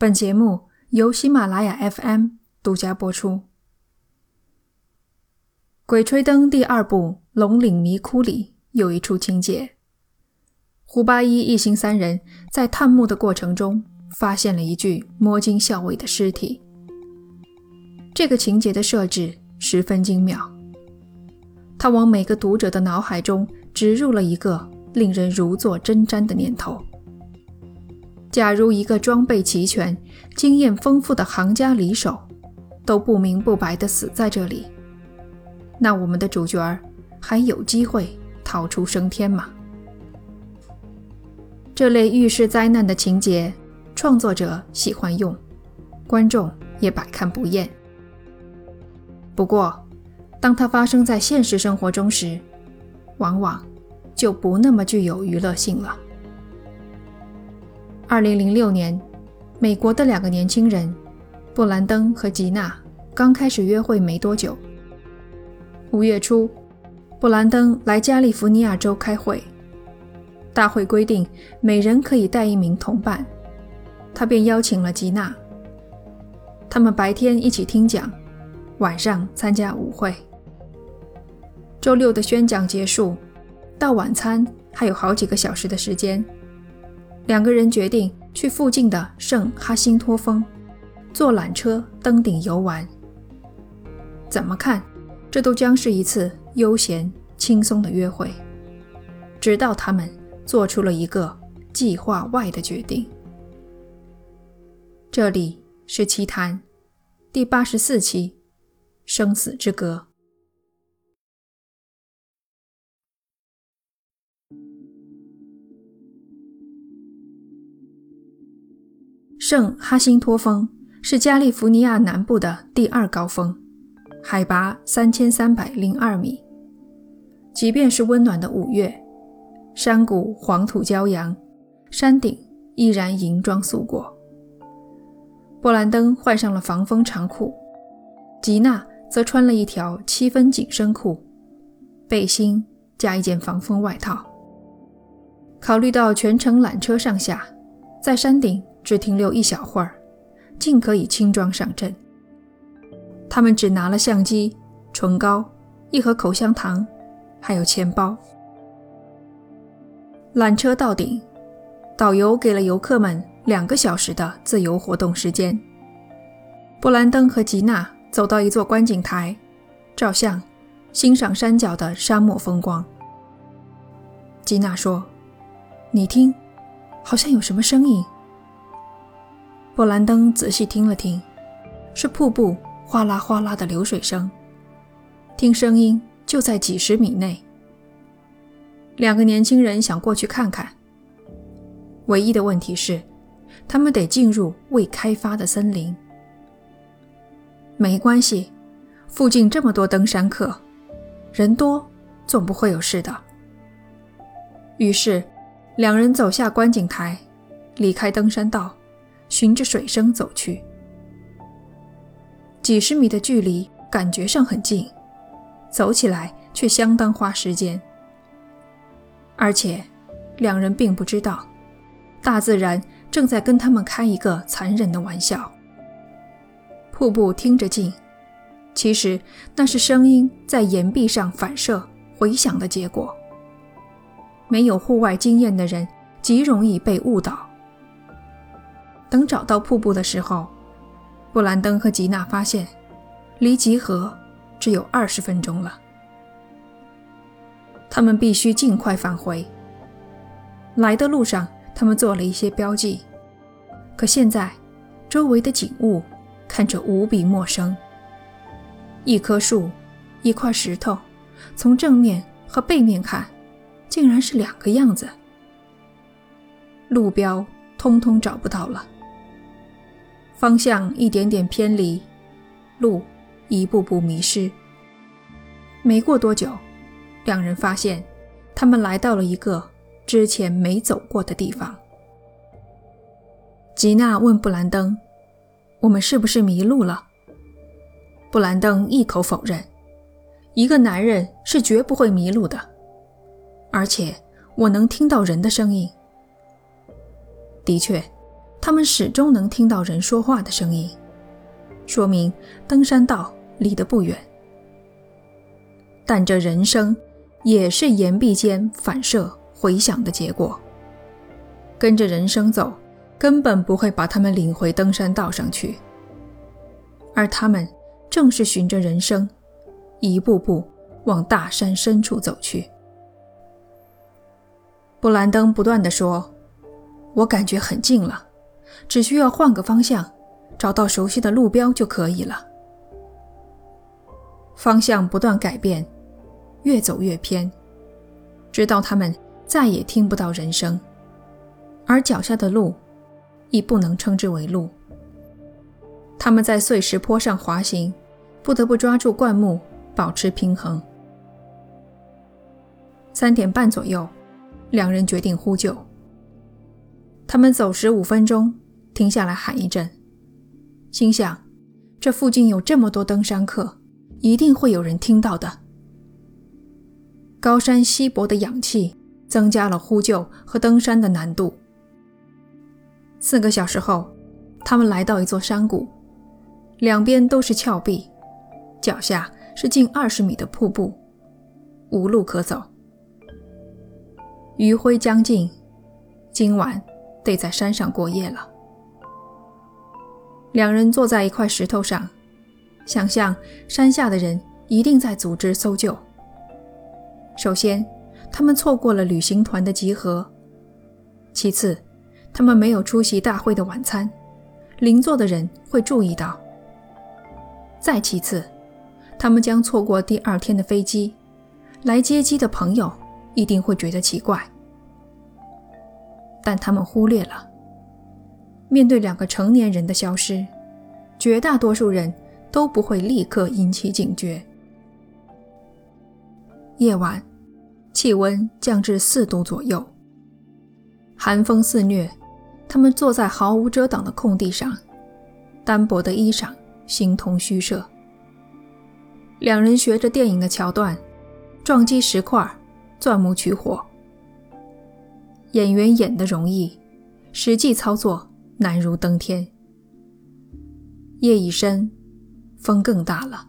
本节目由喜马拉雅 FM 独家播出。《鬼吹灯》第二部《龙岭迷窟》里有一处情节：胡八一一行三人在探墓的过程中，发现了一具摸金校尉的尸体。这个情节的设置十分精妙，他往每个读者的脑海中植入了一个令人如坐针毡的念头。假如一个装备齐全、经验丰富的行家里手都不明不白地死在这里，那我们的主角还有机会逃出升天吗？这类预示灾难的情节，创作者喜欢用，观众也百看不厌。不过，当它发生在现实生活中时，往往就不那么具有娱乐性了。二零零六年，美国的两个年轻人布兰登和吉娜刚开始约会没多久。五月初，布兰登来加利福尼亚州开会，大会规定每人可以带一名同伴，他便邀请了吉娜。他们白天一起听讲，晚上参加舞会。周六的宣讲结束，到晚餐还有好几个小时的时间。两个人决定去附近的圣哈辛托峰，坐缆车登顶游玩。怎么看，这都将是一次悠闲轻松的约会。直到他们做出了一个计划外的决定。这里是奇谈第八十四期《生死之歌》。圣哈辛托峰是加利福尼亚南部的第二高峰，海拔三千三百零二米。即便是温暖的五月，山谷黄土骄阳，山顶依然银装素裹。布兰登换上了防风长裤，吉娜则穿了一条七分紧身裤，背心加一件防风外套。考虑到全程缆车上下，在山顶。只停留一小会儿，尽可以轻装上阵。他们只拿了相机、唇膏、一盒口香糖，还有钱包。缆车到顶，导游给了游客们两个小时的自由活动时间。布兰登和吉娜走到一座观景台，照相，欣赏山脚的沙漠风光。吉娜说：“你听，好像有什么声音。”布兰登仔细听了听，是瀑布哗啦哗啦的流水声。听声音就在几十米内。两个年轻人想过去看看。唯一的问题是，他们得进入未开发的森林。没关系，附近这么多登山客，人多总不会有事的。于是，两人走下观景台，离开登山道。循着水声走去，几十米的距离感觉上很近，走起来却相当花时间。而且，两人并不知道，大自然正在跟他们开一个残忍的玩笑。瀑布听着近，其实那是声音在岩壁上反射回响的结果。没有户外经验的人极容易被误导。等找到瀑布的时候，布兰登和吉娜发现，离集合只有二十分钟了。他们必须尽快返回。来的路上，他们做了一些标记，可现在，周围的景物看着无比陌生。一棵树，一块石头，从正面和背面看，竟然是两个样子。路标通通找不到了。方向一点点偏离，路一步步迷失。没过多久，两人发现他们来到了一个之前没走过的地方。吉娜问布兰登：“我们是不是迷路了？”布兰登一口否认：“一个男人是绝不会迷路的，而且我能听到人的声音。”的确。他们始终能听到人说话的声音，说明登山道离得不远。但这人声也是岩壁间反射回响的结果。跟着人声走，根本不会把他们领回登山道上去，而他们正是循着人声，一步步往大山深处走去。布兰登不断地说：“我感觉很近了，只需要换个方向，找到熟悉的路标就可以了。”方向不断改变，越走越偏，直到他们再也听不到人声。而脚下的路，已不能称之为路。他们在碎石坡上滑行，不得不抓住灌木保持平衡。三点半左右，两人决定呼救。他们走时五分钟，停下来喊一阵，心想：这附近有这么多登山客，一定会有人听到的。高山稀薄的氧气增加了呼救和登山的难度。四个小时后，他们来到一座山谷，两边都是峭壁，脚下是近二十米的瀑布，无路可走。余晖将尽，今晚得在山上过夜了。两人坐在一块石头上，想象山下的人一定在组织搜救。首先，他们错过了旅行团的集合；其次，他们没有出席大会的晚餐，邻座的人会注意到。再其次，他们将错过第二天的飞机，来接机的朋友一定会觉得奇怪。但他们忽略了，面对两个成年人的消失，绝大多数人都不会立刻引起警觉。夜晚，气温降至四度左右，寒风肆虐。他们坐在毫无遮挡的空地上，单薄的衣裳形同虚设。两人学着电影的桥段，撞击石块，钻木取火。演员演的容易，实际操作难如登天。夜已深，风更大了。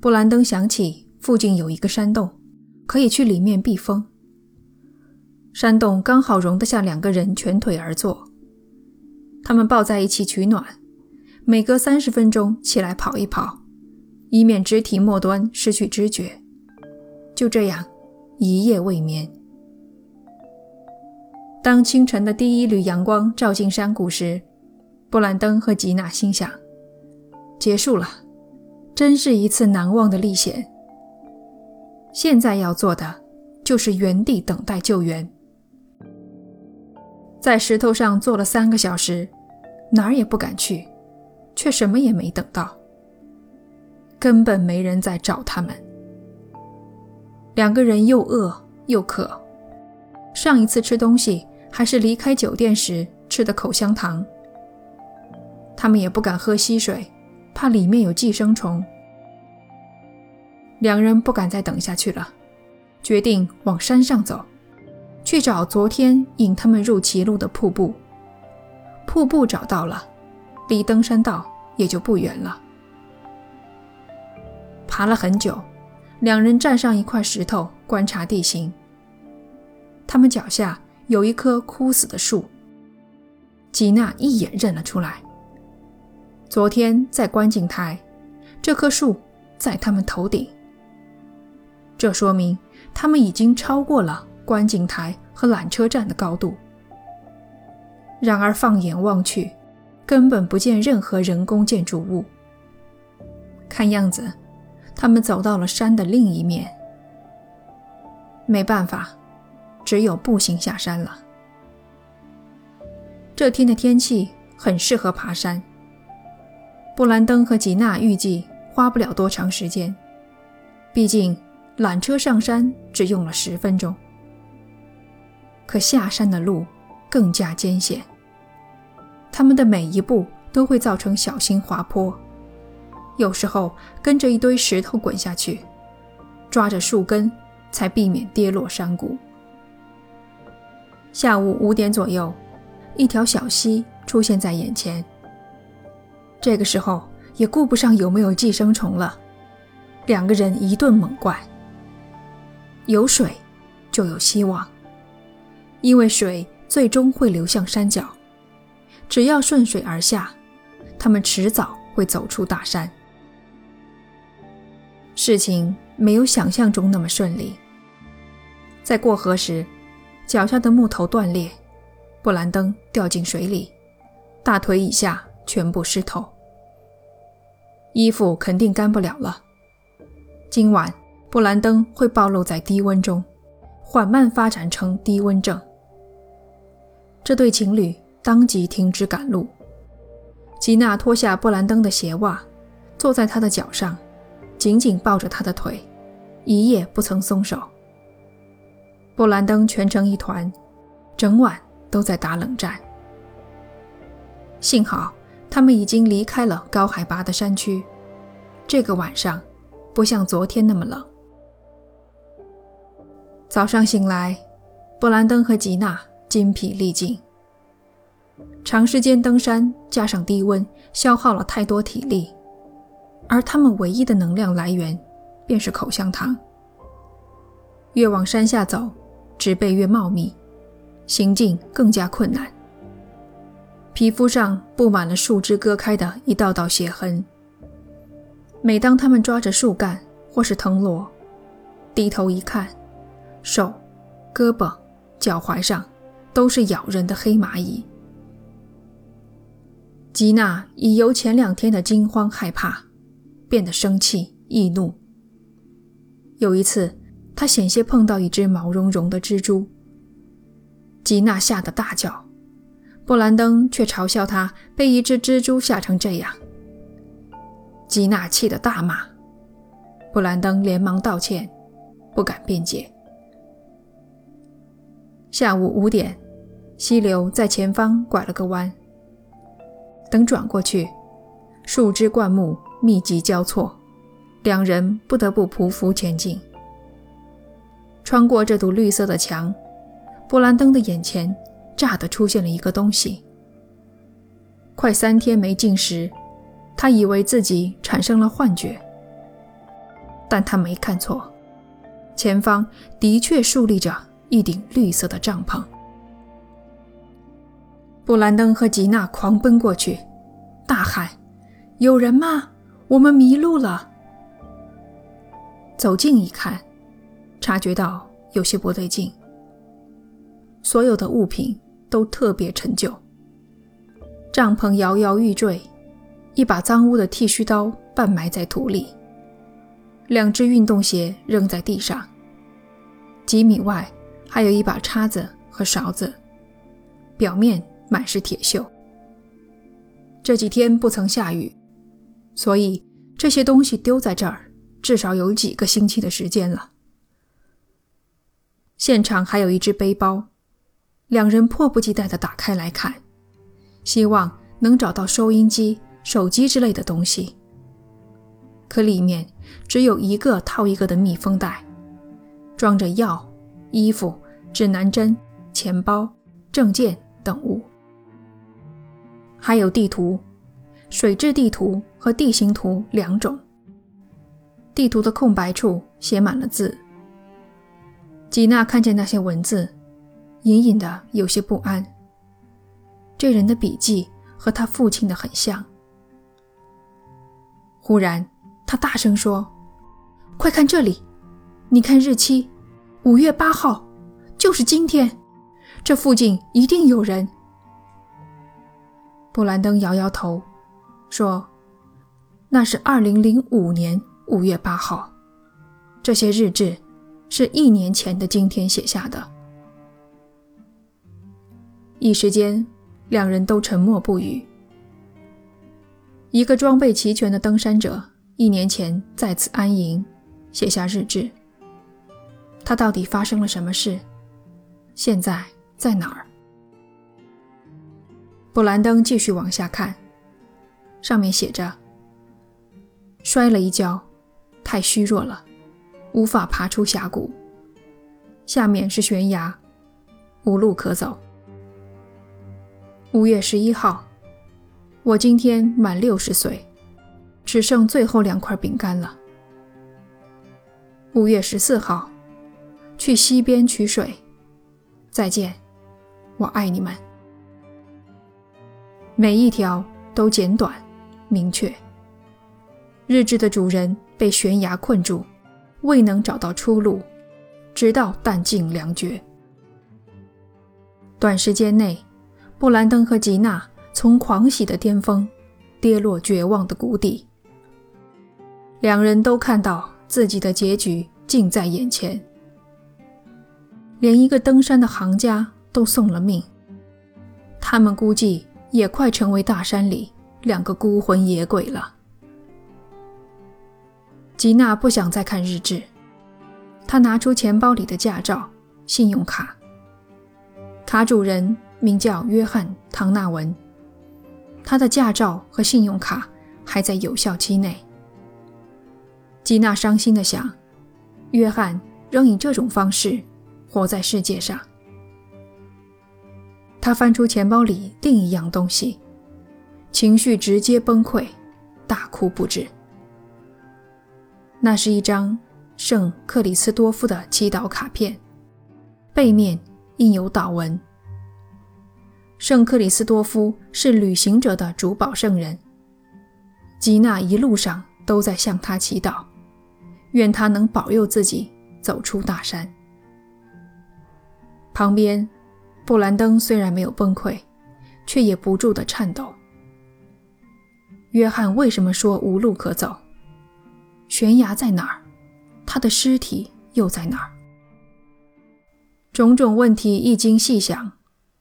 布兰登想起附近有一个山洞，可以去里面避风。山洞刚好容得下两个人全腿而坐，他们抱在一起取暖，每隔三十分钟起来跑一跑，以免肢体末端失去知觉。就这样，一夜未眠。当清晨的第一缕阳光照进山谷时，布兰登和吉娜心想：结束了，真是一次难忘的历险。现在要做的就是原地等待救援。在石头上坐了三个小时，哪儿也不敢去，却什么也没等到。根本没人在找他们。两个人又饿又渴，上一次吃东西还是离开酒店时吃的口香糖。他们也不敢喝溪水，怕里面有寄生虫。两人不敢再等下去了，决定往山上走。去找昨天引他们入歧路的瀑布。瀑布找到了，离登山道也就不远了。爬了很久，两人站上一块石头观察地形。他们脚下有一棵枯死的树。吉娜一眼认了出来。昨天在观景台，这棵树在他们头顶。这说明他们已经超过了。观景台和缆车站的高度。然而，放眼望去，根本不见任何人工建筑物。看样子，他们走到了山的另一面。没办法，只有步行下山了。这天的天气很适合爬山。布兰登和吉娜预计花不了多长时间，毕竟缆车上山只用了十分钟。可下山的路更加艰险，他们的每一步都会造成小心滑坡，有时候跟着一堆石头滚下去，抓着树根才避免跌落山谷。下午五点左右，一条小溪出现在眼前。这个时候也顾不上有没有寄生虫了，两个人一顿猛灌。有水，就有希望，因为水最终会流向山脚，只要顺水而下，他们迟早会走出大山。事情没有想象中那么顺利，在过河时，脚下的木头断裂，布兰登掉进水里，大腿以下全部湿透，衣服肯定干不了了。今晚。布兰登会暴露在低温中，缓慢发展成低温症。这对情侣当即停止赶路。吉娜脱下布兰登的鞋袜，坐在他的脚上，紧紧抱着他的腿，一夜不曾松手。布兰登蜷成一团，整晚都在打冷战。幸好他们已经离开了高海拔的山区，这个晚上不像昨天那么冷。早上醒来，布兰登和吉娜筋疲力尽。长时间登山加上低温，消耗了太多体力，而他们唯一的能量来源便是口香糖。越往山下走，植被越茂密，行进更加困难。皮肤上布满了树枝割开的一道道血痕。每当他们抓着树干或是藤萝，低头一看，手、胳膊、脚踝上都是咬人的黑蚂蚁。吉娜已由前两天的惊慌害怕，变得生气易怒。有一次，他险些碰到一只毛茸茸的蜘蛛，吉娜吓得大叫，布兰登却嘲笑他被一只蜘蛛吓成这样。吉娜气得大骂，布兰登连忙道歉，不敢辩解。下午五点，溪流在前方拐了个弯。等转过去，树枝灌木密集交错，两人不得不匍匐前进。穿过这堵绿色的墙，布兰登的眼前乍地出现了一个东西。快三天没进食，他以为自己产生了幻觉，但他没看错，前方的确竖立着。一顶绿色的帐篷，布兰登和吉娜狂奔过去，大喊：“有人吗？我们迷路了！”走近一看，察觉到有些不对劲。所有的物品都特别陈旧，帐篷摇摇欲坠，一把脏污的剃须刀半埋在土里，两只运动鞋扔在地上，几米外。还有一把叉子和勺子，表面满是铁锈。这几天不曾下雨，所以这些东西丢在这儿，至少有几个星期的时间了。现场还有一只背包，两人迫不及待地打开来看，希望能找到收音机、手机之类的东西。可里面只有一个套一个的密封袋，装着药。衣服、指南针、钱包、证件等物，还有地图，水质地图和地形图两种。地图的空白处写满了字。吉娜看见那些文字，隐隐的有些不安。这人的笔记和他父亲的很像。忽然，他大声说：“快看这里，你看日期。”五月八号，就是今天，这附近一定有人。布兰登摇摇头，说：“那是二零零五年五月八号，这些日志是一年前的今天写下的。”一时间，两人都沉默不语。一个装备齐全的登山者，一年前在此安营，写下日志。他到底发生了什么事？现在在哪儿？布兰登继续往下看，上面写着：“摔了一跤，太虚弱了，无法爬出峡谷。下面是悬崖，无路可走。”五月十一号，我今天满六十岁，只剩最后两块饼干了。五月十四号，去溪边取水。再见，我爱你们。每一条都简短、明确。日志的主人被悬崖困住，未能找到出路，直到弹尽粮绝。短时间内，布兰登和吉娜从狂喜的巅峰跌落绝望的谷底。两人都看到。自己的结局近在眼前，连一个登山的行家都送了命，他们估计也快成为大山里两个孤魂野鬼了。吉娜不想再看日志，她拿出钱包里的驾照、信用卡，卡主人名叫约翰·唐纳文，他的驾照和信用卡还在有效期内。吉娜伤心地想：“约翰仍以这种方式活在世界上。”他翻出钱包里另一样东西，情绪直接崩溃，大哭不止。那是一张圣克里斯多夫的祈祷卡片，背面印有祷文。圣克里斯多夫是旅行者的主保圣人，吉娜一路上都在向他祈祷。愿他能保佑自己走出大山。旁边，布兰登虽然没有崩溃，却也不住地颤抖。约翰为什么说无路可走？悬崖在哪儿？他的尸体又在哪儿？种种问题一经细想，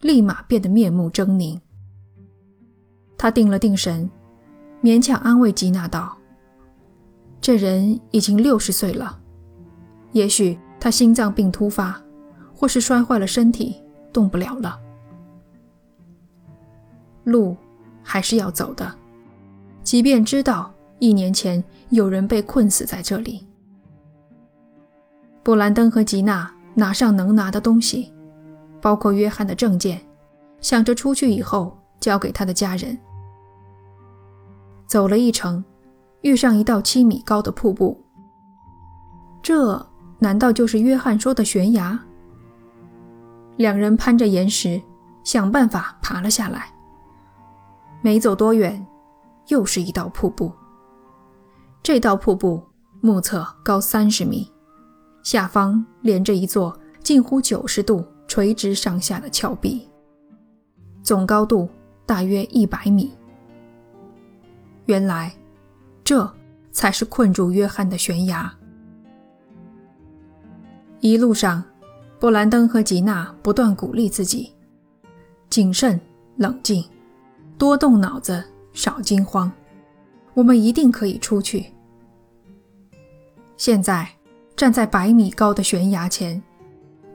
立马变得面目狰狞。他定了定神，勉强安慰吉娜道。这人已经六十岁了，也许他心脏病突发，或是摔坏了身体，动不了了。路还是要走的，即便知道一年前有人被困死在这里。布兰登和吉娜拿上能拿的东西，包括约翰的证件，想着出去以后交给他的家人。走了一程。遇上一道七米高的瀑布，这难道就是约翰说的悬崖？两人攀着岩石，想办法爬了下来。没走多远，又是一道瀑布。这道瀑布目测高三十米，下方连着一座近乎九十度垂直上下的峭壁，总高度大约一百米。原来。这才是困住约翰的悬崖。一路上，布兰登和吉娜不断鼓励自己：谨慎、冷静，多动脑子，少惊慌。我们一定可以出去。现在站在百米高的悬崖前，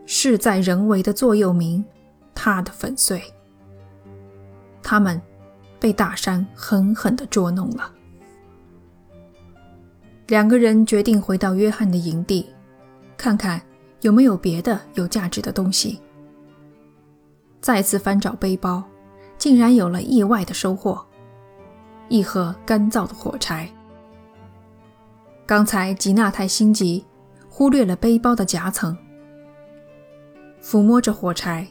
事在人为的座右铭踏得粉碎。他们被大山狠狠地捉弄了。两个人决定回到约翰的营地，看看有没有别的有价值的东西。再次翻找背包，竟然有了意外的收获：一盒干燥的火柴。刚才吉娜太心急，忽略了背包的夹层。抚摸着火柴，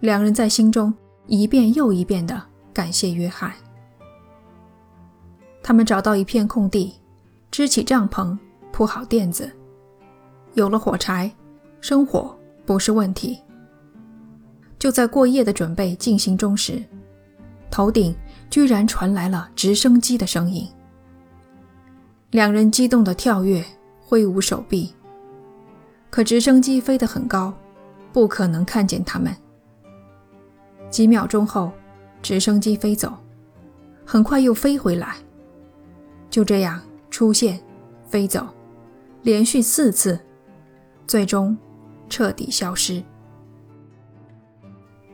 两人在心中一遍又一遍地感谢约翰。他们找到一片空地。支起帐篷，铺好垫子，有了火柴，生火不是问题。就在过夜的准备进行中时，头顶居然传来了直升机的声音。两人激动地跳跃，挥舞手臂，可直升机飞得很高，不可能看见他们。几秒钟后，直升机飞走，很快又飞回来，就这样。出现，飞走，连续四次，最终彻底消失。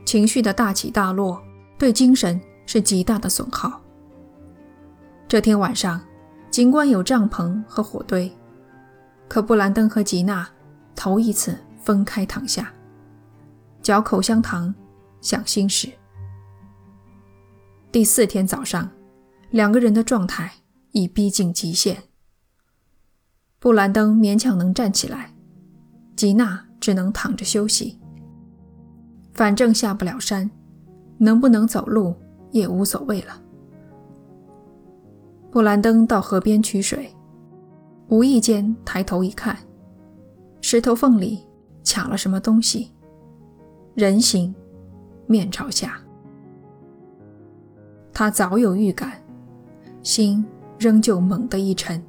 情绪的大起大落，对精神是极大的损耗。这天晚上，尽管有帐篷和火堆，可布兰登和吉娜头一次分开躺下，嚼口香糖，想心事。第四天早上，两个人的状态已逼近极限。布兰登勉强能站起来，吉娜只能躺着休息。反正下不了山，能不能走路也无所谓了。布兰登到河边取水，无意间抬头一看，石头缝里卡了什么东西，人形，面朝下。他早有预感，心仍旧猛地一沉。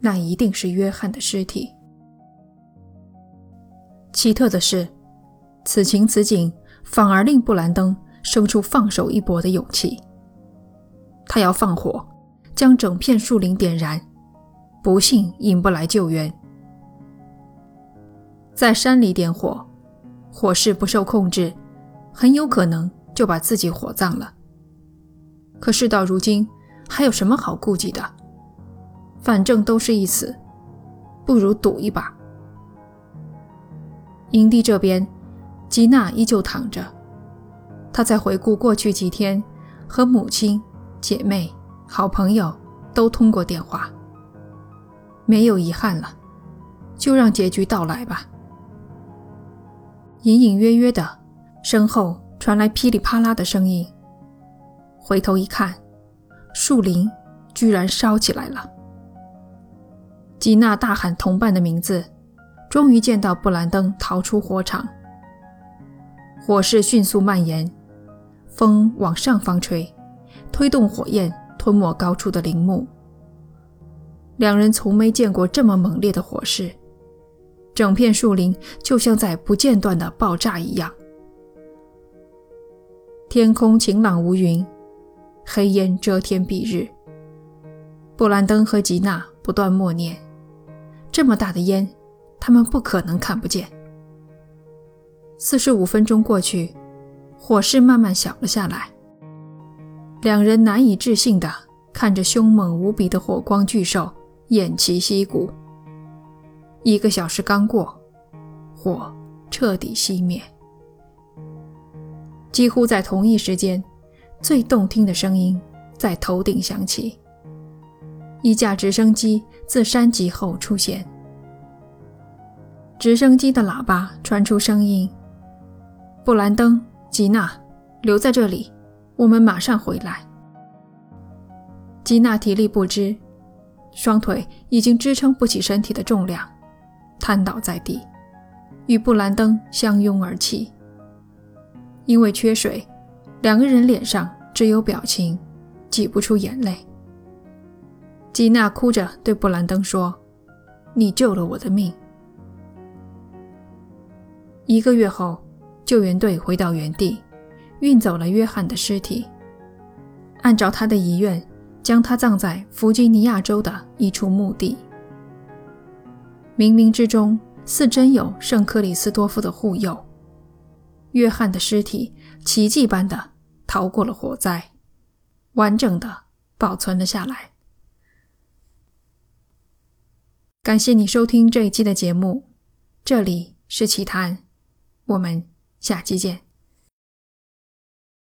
那一定是约翰的尸体。奇特的是。此情此景，反而令布兰登生出放手一搏的勇气。他要放火，将整片树林点燃，不幸引不来救援。在山里点火，火势不受控制，很有可能就把自己火葬了。可事到如今，还有什么好顾忌的？反正都是一死，不如赌一把。营地这边。吉娜依旧躺着，他在回顾过去几天和母亲、姐妹、好朋友都通过电话，没有遗憾了，就让结局到来吧。隐隐约约的，身后传来噼里啪啦的声音，回头一看，树林居然烧起来了。吉娜大喊同伴的名字，终于见到布兰登逃出火场。火势迅速蔓延，风往上方吹，推动火焰吞没高处的林木。两人从没见过这么猛烈的火势，整片树林就像在不间断的爆炸一样。天空晴朗无云，黑烟遮天蔽日。布兰登和吉娜不断默念：“这么大的烟，他们不可能看不见。”四十五分钟过去，火势慢慢小了下来。两人难以置信地看着凶猛无比的火光巨兽偃旗息鼓。一个小时刚过，火彻底熄灭。几乎在同一时间，最动听的声音在头顶响起。一架直升机自山脊后出现，直升机的喇叭传出声音。布兰登、吉娜，留在这里，我们马上回来。吉娜体力不支，双腿已经支撑不起身体的重量，瘫倒在地，与布兰登相拥而泣。因为缺水，两个人脸上只有表情，挤不出眼泪。吉娜哭着对布兰登说：“你救了我的命。”一个月后。救援队回到原地，运走了约翰的尸体，按照他的遗愿，将他葬在弗吉尼亚州的一处墓地。冥冥之中，似真有圣克里斯多夫的护佑，约翰的尸体奇迹般的逃过了火灾，完整的保存了下来。感谢你收听这一期的节目，这里是奇谈，我们。下期见。